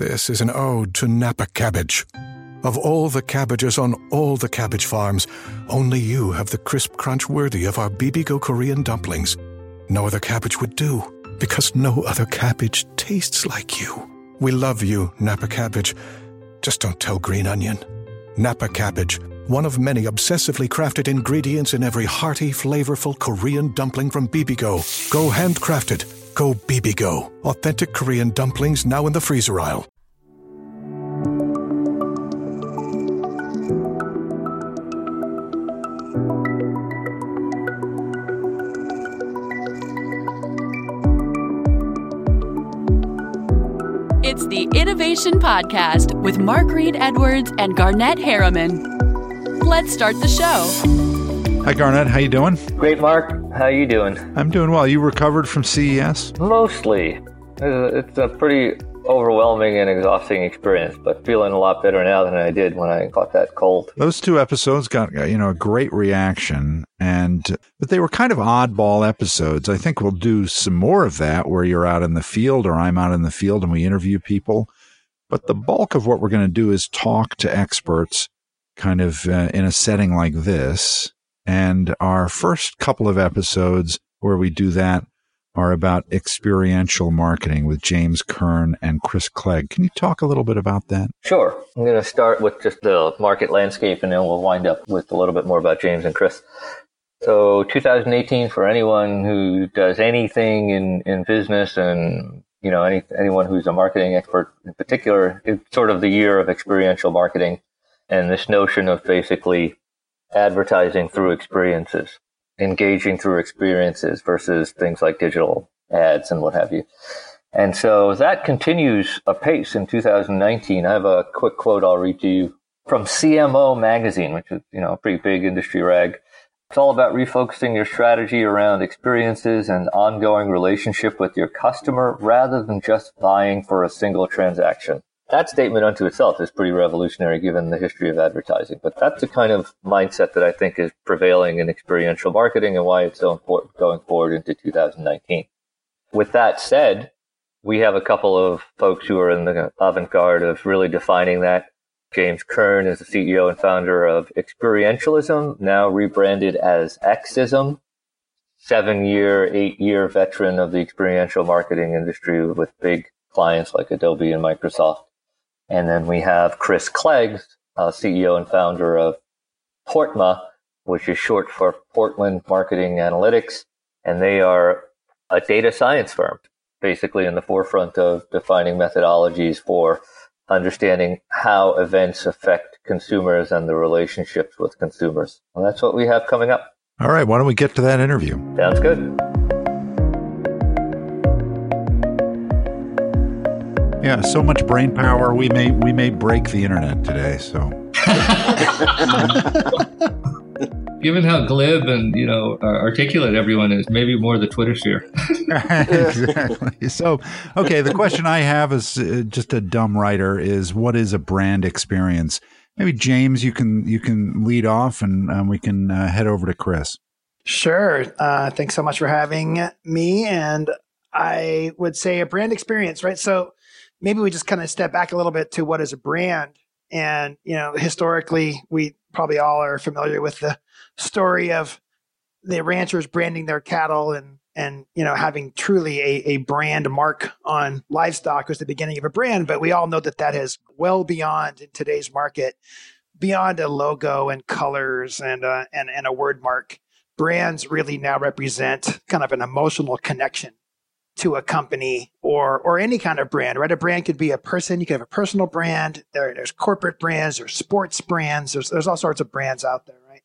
This is an ode to Napa cabbage. Of all the cabbages on all the cabbage farms, only you have the crisp crunch worthy of our Bibigo Korean dumplings. No other cabbage would do, because no other cabbage tastes like you. We love you, Napa cabbage. Just don't tell Green Onion. Napa cabbage, one of many obsessively crafted ingredients in every hearty, flavorful Korean dumpling from Bibigo. Go handcrafted. Go Bibigo. Authentic Korean dumplings now in the freezer aisle. The Innovation Podcast with Mark Reed Edwards and Garnett Harriman. Let's start the show. Hi Garnett, how you doing? Great, Mark. How you doing? I'm doing well. You recovered from CES? Mostly. Uh, it's a pretty overwhelming and exhausting experience, but feeling a lot better now than I did when I caught that cold. Those two episodes got you know a great reaction, and but they were kind of oddball episodes. I think we'll do some more of that where you're out in the field or I'm out in the field and we interview people. But the bulk of what we're going to do is talk to experts, kind of uh, in a setting like this. And our first couple of episodes where we do that are about experiential marketing with James Kern and Chris Clegg. Can you talk a little bit about that? Sure. I'm going to start with just the market landscape and then we'll wind up with a little bit more about James and Chris. So 2018 for anyone who does anything in, in business and you know any anyone who's a marketing expert in particular, it's sort of the year of experiential marketing and this notion of basically advertising through experiences engaging through experiences versus things like digital ads and what have you. And so that continues apace in 2019. I have a quick quote I'll read to you from CMO magazine, which is, you know, a pretty big industry rag. It's all about refocusing your strategy around experiences and ongoing relationship with your customer rather than just buying for a single transaction that statement unto itself is pretty revolutionary given the history of advertising. But that's the kind of mindset that I think is prevailing in experiential marketing and why it's so important going forward into 2019. With that said, we have a couple of folks who are in the avant garde of really defining that. James Kern is the CEO and founder of Experientialism, now rebranded as Xism, seven year, eight year veteran of the experiential marketing industry with big clients like Adobe and Microsoft. And then we have Chris Clegg, uh, CEO and founder of Portma, which is short for Portland Marketing Analytics. And they are a data science firm, basically in the forefront of defining methodologies for understanding how events affect consumers and the relationships with consumers. And that's what we have coming up. All right. Why don't we get to that interview? Sounds good. Yeah, so much brain power. We may we may break the internet today. So, given how glib and you know uh, articulate everyone is, maybe more the Twitter sphere. exactly. So, okay, the question I have is uh, just a dumb writer: is what is a brand experience? Maybe James, you can you can lead off, and um, we can uh, head over to Chris. Sure. Uh, thanks so much for having me. And I would say a brand experience, right? So maybe we just kind of step back a little bit to what is a brand. And, you know, historically, we probably all are familiar with the story of the ranchers branding their cattle and and you know having truly a, a brand mark on livestock was the beginning of a brand but we all know that that is well beyond in today's market beyond a logo and colors and uh, and, and a word mark brands really now represent kind of an emotional connection to a company or or any kind of brand right a brand could be a person you could have a personal brand there, there's corporate brands there's sports brands there's, there's all sorts of brands out there right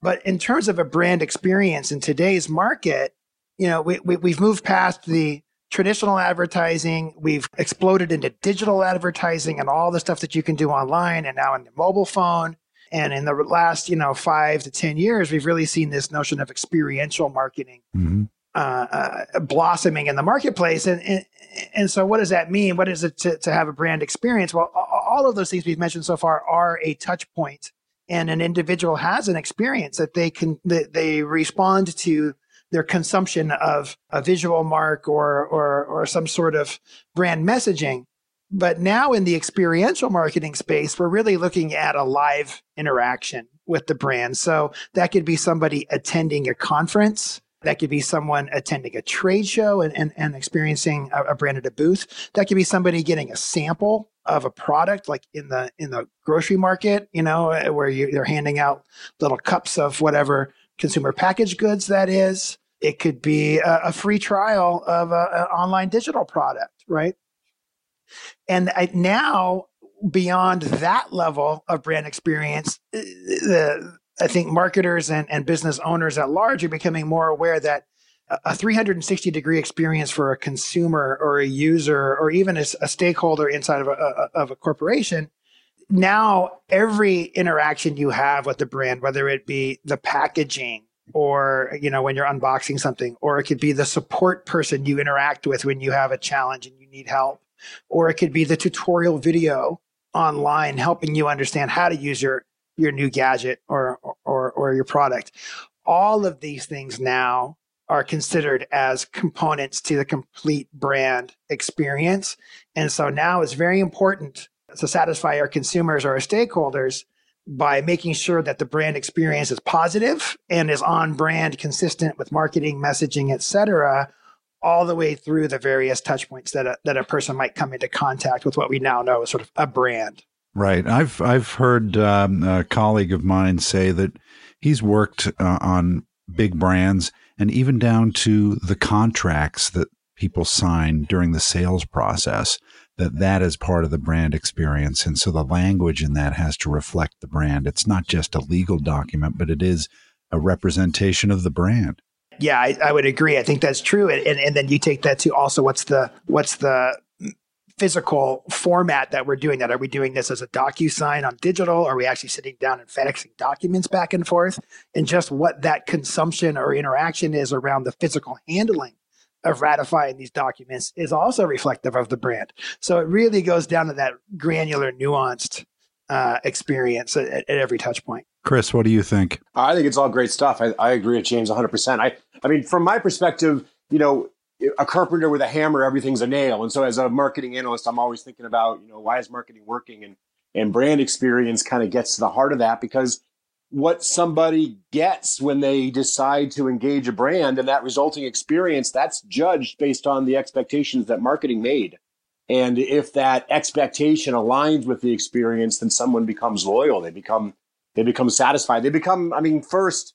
but in terms of a brand experience in today's market you know, we, we, we've moved past the traditional advertising. We've exploded into digital advertising and all the stuff that you can do online and now in the mobile phone. And in the last, you know, five to 10 years, we've really seen this notion of experiential marketing mm-hmm. Uh, blossoming in the marketplace. And, and, and so what does that mean? What is it to, to have a brand experience? Well, all of those things we've mentioned so far are a touch point and an individual has an experience that they can, that they respond to their consumption of a visual mark or, or, or some sort of brand messaging. But now in the experiential marketing space, we're really looking at a live interaction with the brand. So that could be somebody attending a conference. That could be someone attending a trade show and, and, and experiencing a, a brand at a booth. That could be somebody getting a sample of a product like in the in the grocery market, you know, where you, they're handing out little cups of whatever consumer packaged goods that is. It could be a, a free trial of an online digital product, right? And I, now, beyond that level of brand experience, uh, the, I think marketers and, and business owners at large are becoming more aware that a 360 degree experience for a consumer or a user or even a, a stakeholder inside of a, a, of a corporation now every interaction you have with the brand whether it be the packaging or you know when you're unboxing something or it could be the support person you interact with when you have a challenge and you need help or it could be the tutorial video online helping you understand how to use your your new gadget or or or your product all of these things now are considered as components to the complete brand experience and so now it's very important to satisfy our consumers or our stakeholders by making sure that the brand experience is positive and is on brand, consistent with marketing, messaging, etc., all the way through the various touch points that a, that a person might come into contact with what we now know as sort of a brand. Right. I've I've heard um, a colleague of mine say that he's worked uh, on big brands and even down to the contracts that people sign during the sales process that that is part of the brand experience. And so the language in that has to reflect the brand. It's not just a legal document, but it is a representation of the brand. Yeah, I, I would agree. I think that's true. And, and, and then you take that to also what's the what's the physical format that we're doing that? Are we doing this as a DocuSign on digital? Are we actually sitting down and FedExing documents back and forth? And just what that consumption or interaction is around the physical handling of ratifying these documents is also reflective of the brand. So it really goes down to that granular, nuanced uh, experience at, at, every touch point. Chris, what do you think? I think it's all great stuff. I, I agree with James 100%. I, I mean, from my perspective, you know, a carpenter with a hammer, everything's a nail. And so as a marketing analyst, I'm always thinking about, you know, why is marketing working? And, and brand experience kind of gets to the heart of that because what somebody gets when they decide to engage a brand and that resulting experience that's judged based on the expectations that marketing made and if that expectation aligns with the experience then someone becomes loyal they become they become satisfied they become i mean first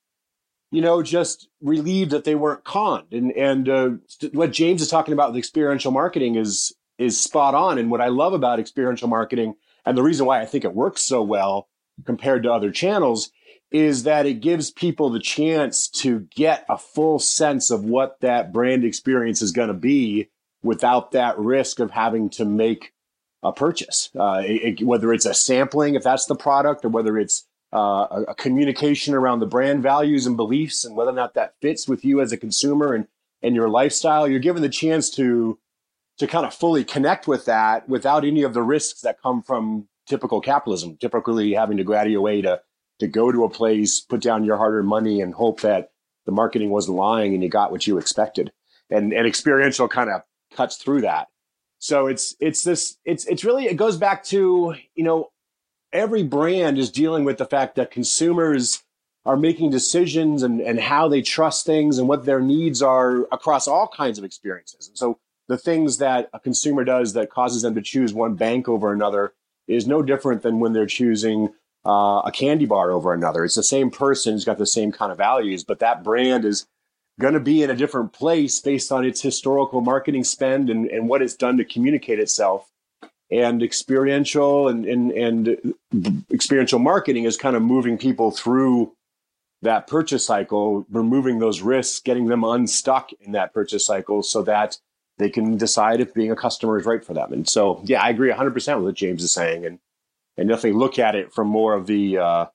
you know just relieved that they weren't conned and and uh, what james is talking about with experiential marketing is is spot on and what i love about experiential marketing and the reason why i think it works so well compared to other channels is that it gives people the chance to get a full sense of what that brand experience is going to be without that risk of having to make a purchase. Uh, it, whether it's a sampling, if that's the product, or whether it's uh, a, a, communication around the brand values and beliefs, and whether or not that fits with you as a consumer and and your lifestyle, you're given the chance to to kind of fully connect with that without any of the risks that come from typical capitalism, typically having to go out of your way to to go to a place, put down your hard earned money and hope that the marketing wasn't lying and you got what you expected. And, and experiential kind of cuts through that. So it's, it's this, it's, it's really, it goes back to, you know, every brand is dealing with the fact that consumers are making decisions and, and how they trust things and what their needs are across all kinds of experiences. And so the things that a consumer does that causes them to choose one bank over another is no different than when they're choosing uh, a candy bar over another. It's the same person who's got the same kind of values, but that brand is going to be in a different place based on its historical marketing spend and, and what it's done to communicate itself. And experiential and, and, and experiential marketing is kind of moving people through that purchase cycle, removing those risks, getting them unstuck in that purchase cycle so that they can decide if being a customer is right for them. And so, yeah, I agree 100% with what James is saying. And, and definitely look at it from more of the, uh,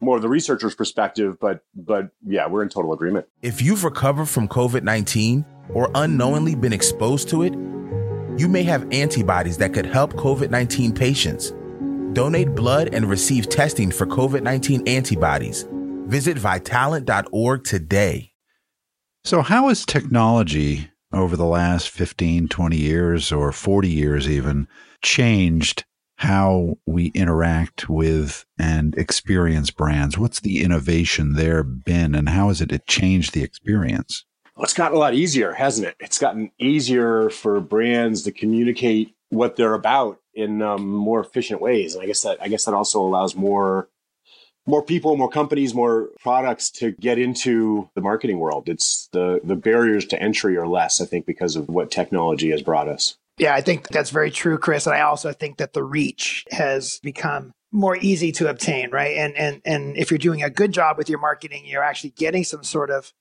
more of the researcher's perspective, but but yeah, we're in total agreement. If you've recovered from COVID-19 or unknowingly been exposed to it, you may have antibodies that could help COVID-19 patients. Donate blood and receive testing for COVID-19 antibodies. Visit vitalant.org today. So how has technology over the last 15, 20 years or 40 years even changed how we interact with and experience brands. What's the innovation there been and how has it changed the experience? Well, it's gotten a lot easier, hasn't it? It's gotten easier for brands to communicate what they're about in um, more efficient ways. And I guess that I guess that also allows more more people, more companies, more products to get into the marketing world. It's the the barriers to entry are less, I think, because of what technology has brought us. Yeah, I think that's very true, Chris. And I also think that the reach has become more easy to obtain, right? And and and if you're doing a good job with your marketing, you're actually getting some sort of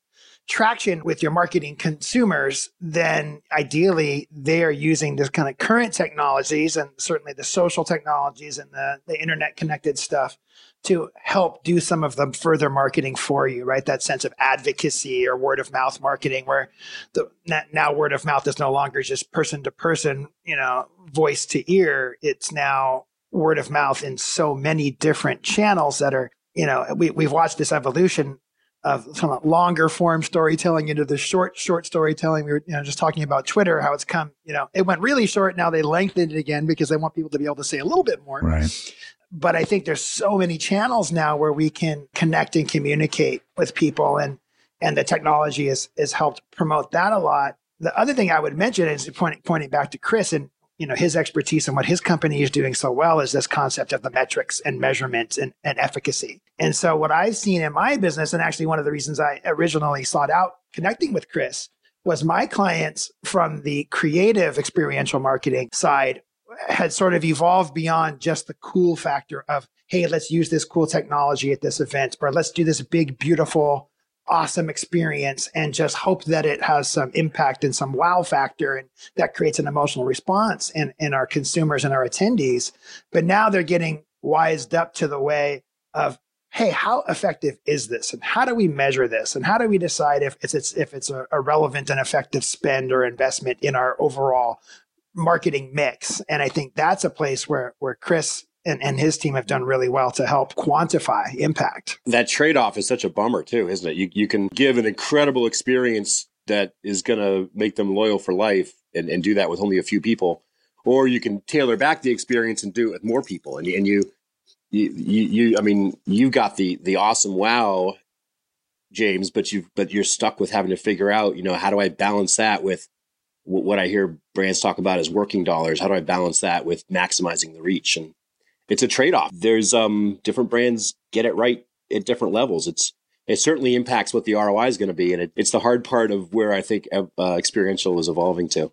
traction with your marketing consumers, then ideally they are using this kind of current technologies and certainly the social technologies and the, the internet connected stuff to help do some of the further marketing for you, right? That sense of advocacy or word of mouth marketing, where the now word of mouth is no longer just person to person, you know, voice to ear. It's now word of mouth in so many different channels that are, you know, we, we've watched this evolution of some longer form storytelling into the short short storytelling. We were you know just talking about Twitter, how it's come. You know, it went really short. Now they lengthened it again because they want people to be able to say a little bit more. Right. But I think there's so many channels now where we can connect and communicate with people, and and the technology has has helped promote that a lot. The other thing I would mention is pointing pointing back to Chris and you know his expertise and what his company is doing so well is this concept of the metrics and measurements and, and efficacy. And so what i've seen in my business and actually one of the reasons i originally sought out connecting with chris was my clients from the creative experiential marketing side had sort of evolved beyond just the cool factor of hey let's use this cool technology at this event or let's do this big beautiful awesome experience and just hope that it has some impact and some wow factor and that creates an emotional response in, in our consumers and our attendees. But now they're getting wised up to the way of, hey, how effective is this? And how do we measure this? And how do we decide if it's, it's if it's a, a relevant and effective spend or investment in our overall marketing mix? And I think that's a place where where Chris and, and his team have done really well to help quantify impact. That trade off is such a bummer, too, isn't it? You, you can give an incredible experience that is going to make them loyal for life and, and do that with only a few people. Or you can tailor back the experience and do it with more people. And, and you, you, you, you I mean, you got the, the awesome wow, James, but you, but you're stuck with having to figure out, you know, how do I balance that with what I hear brands talk about is working dollars? How do I balance that with maximizing the reach? And it's a trade off. There's um, different brands get it right at different levels. It's it certainly impacts what the ROI is going to be, and it, it's the hard part of where I think uh, experiential is evolving to.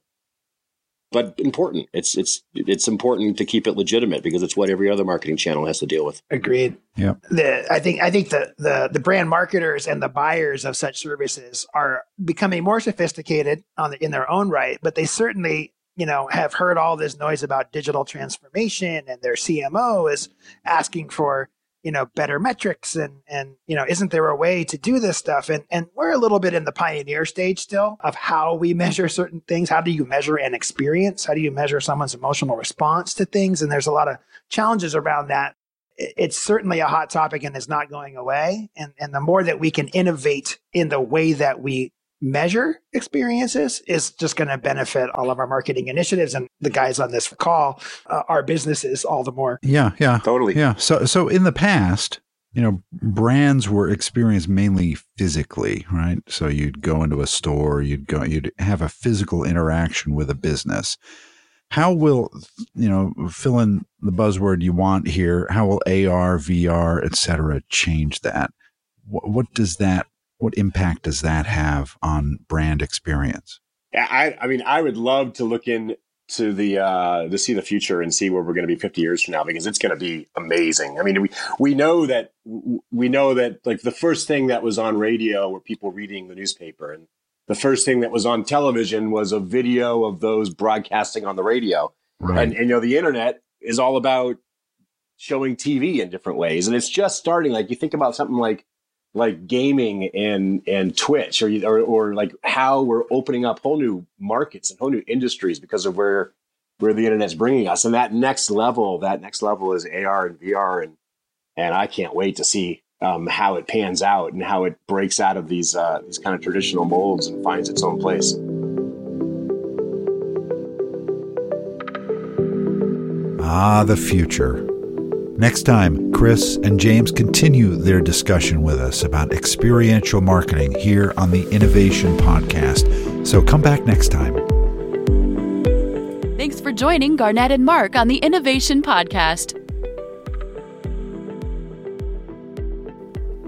But important. It's it's it's important to keep it legitimate because it's what every other marketing channel has to deal with. Agreed. Yeah. The, I think I think the, the the brand marketers and the buyers of such services are becoming more sophisticated on the, in their own right, but they certainly you know, have heard all this noise about digital transformation and their CMO is asking for, you know, better metrics and and you know, isn't there a way to do this stuff? And and we're a little bit in the pioneer stage still of how we measure certain things. How do you measure an experience? How do you measure someone's emotional response to things? And there's a lot of challenges around that. It's certainly a hot topic and is not going away. And and the more that we can innovate in the way that we measure experiences is just going to benefit all of our marketing initiatives and the guys on this call, uh, our businesses all the more. Yeah, yeah. Totally. Yeah. So so in the past, you know, brands were experienced mainly physically, right? So you'd go into a store, you'd go, you'd have a physical interaction with a business. How will, you know, fill in the buzzword you want here? How will AR, VR, et cetera, change that? What, what does that, what impact does that have on brand experience? I, I mean, I would love to look in to the uh, to see the future and see where we're going to be 50 years from now because it's going to be amazing. I mean, we we know that we know that like the first thing that was on radio were people reading the newspaper, and the first thing that was on television was a video of those broadcasting on the radio. Right. And, and you know, the internet is all about showing TV in different ways, and it's just starting. Like you think about something like like gaming and and Twitch or, or or like how we're opening up whole new markets and whole new industries because of where where the internet's bringing us. And that next level, that next level is AR and VR, and and I can't wait to see um, how it pans out and how it breaks out of these uh, these kind of traditional molds and finds its own place. Ah, the future. Next time, Chris and James continue their discussion with us about experiential marketing here on the Innovation Podcast. So come back next time. Thanks for joining Garnett and Mark on the Innovation Podcast.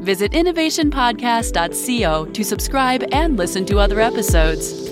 Visit innovationpodcast.co to subscribe and listen to other episodes.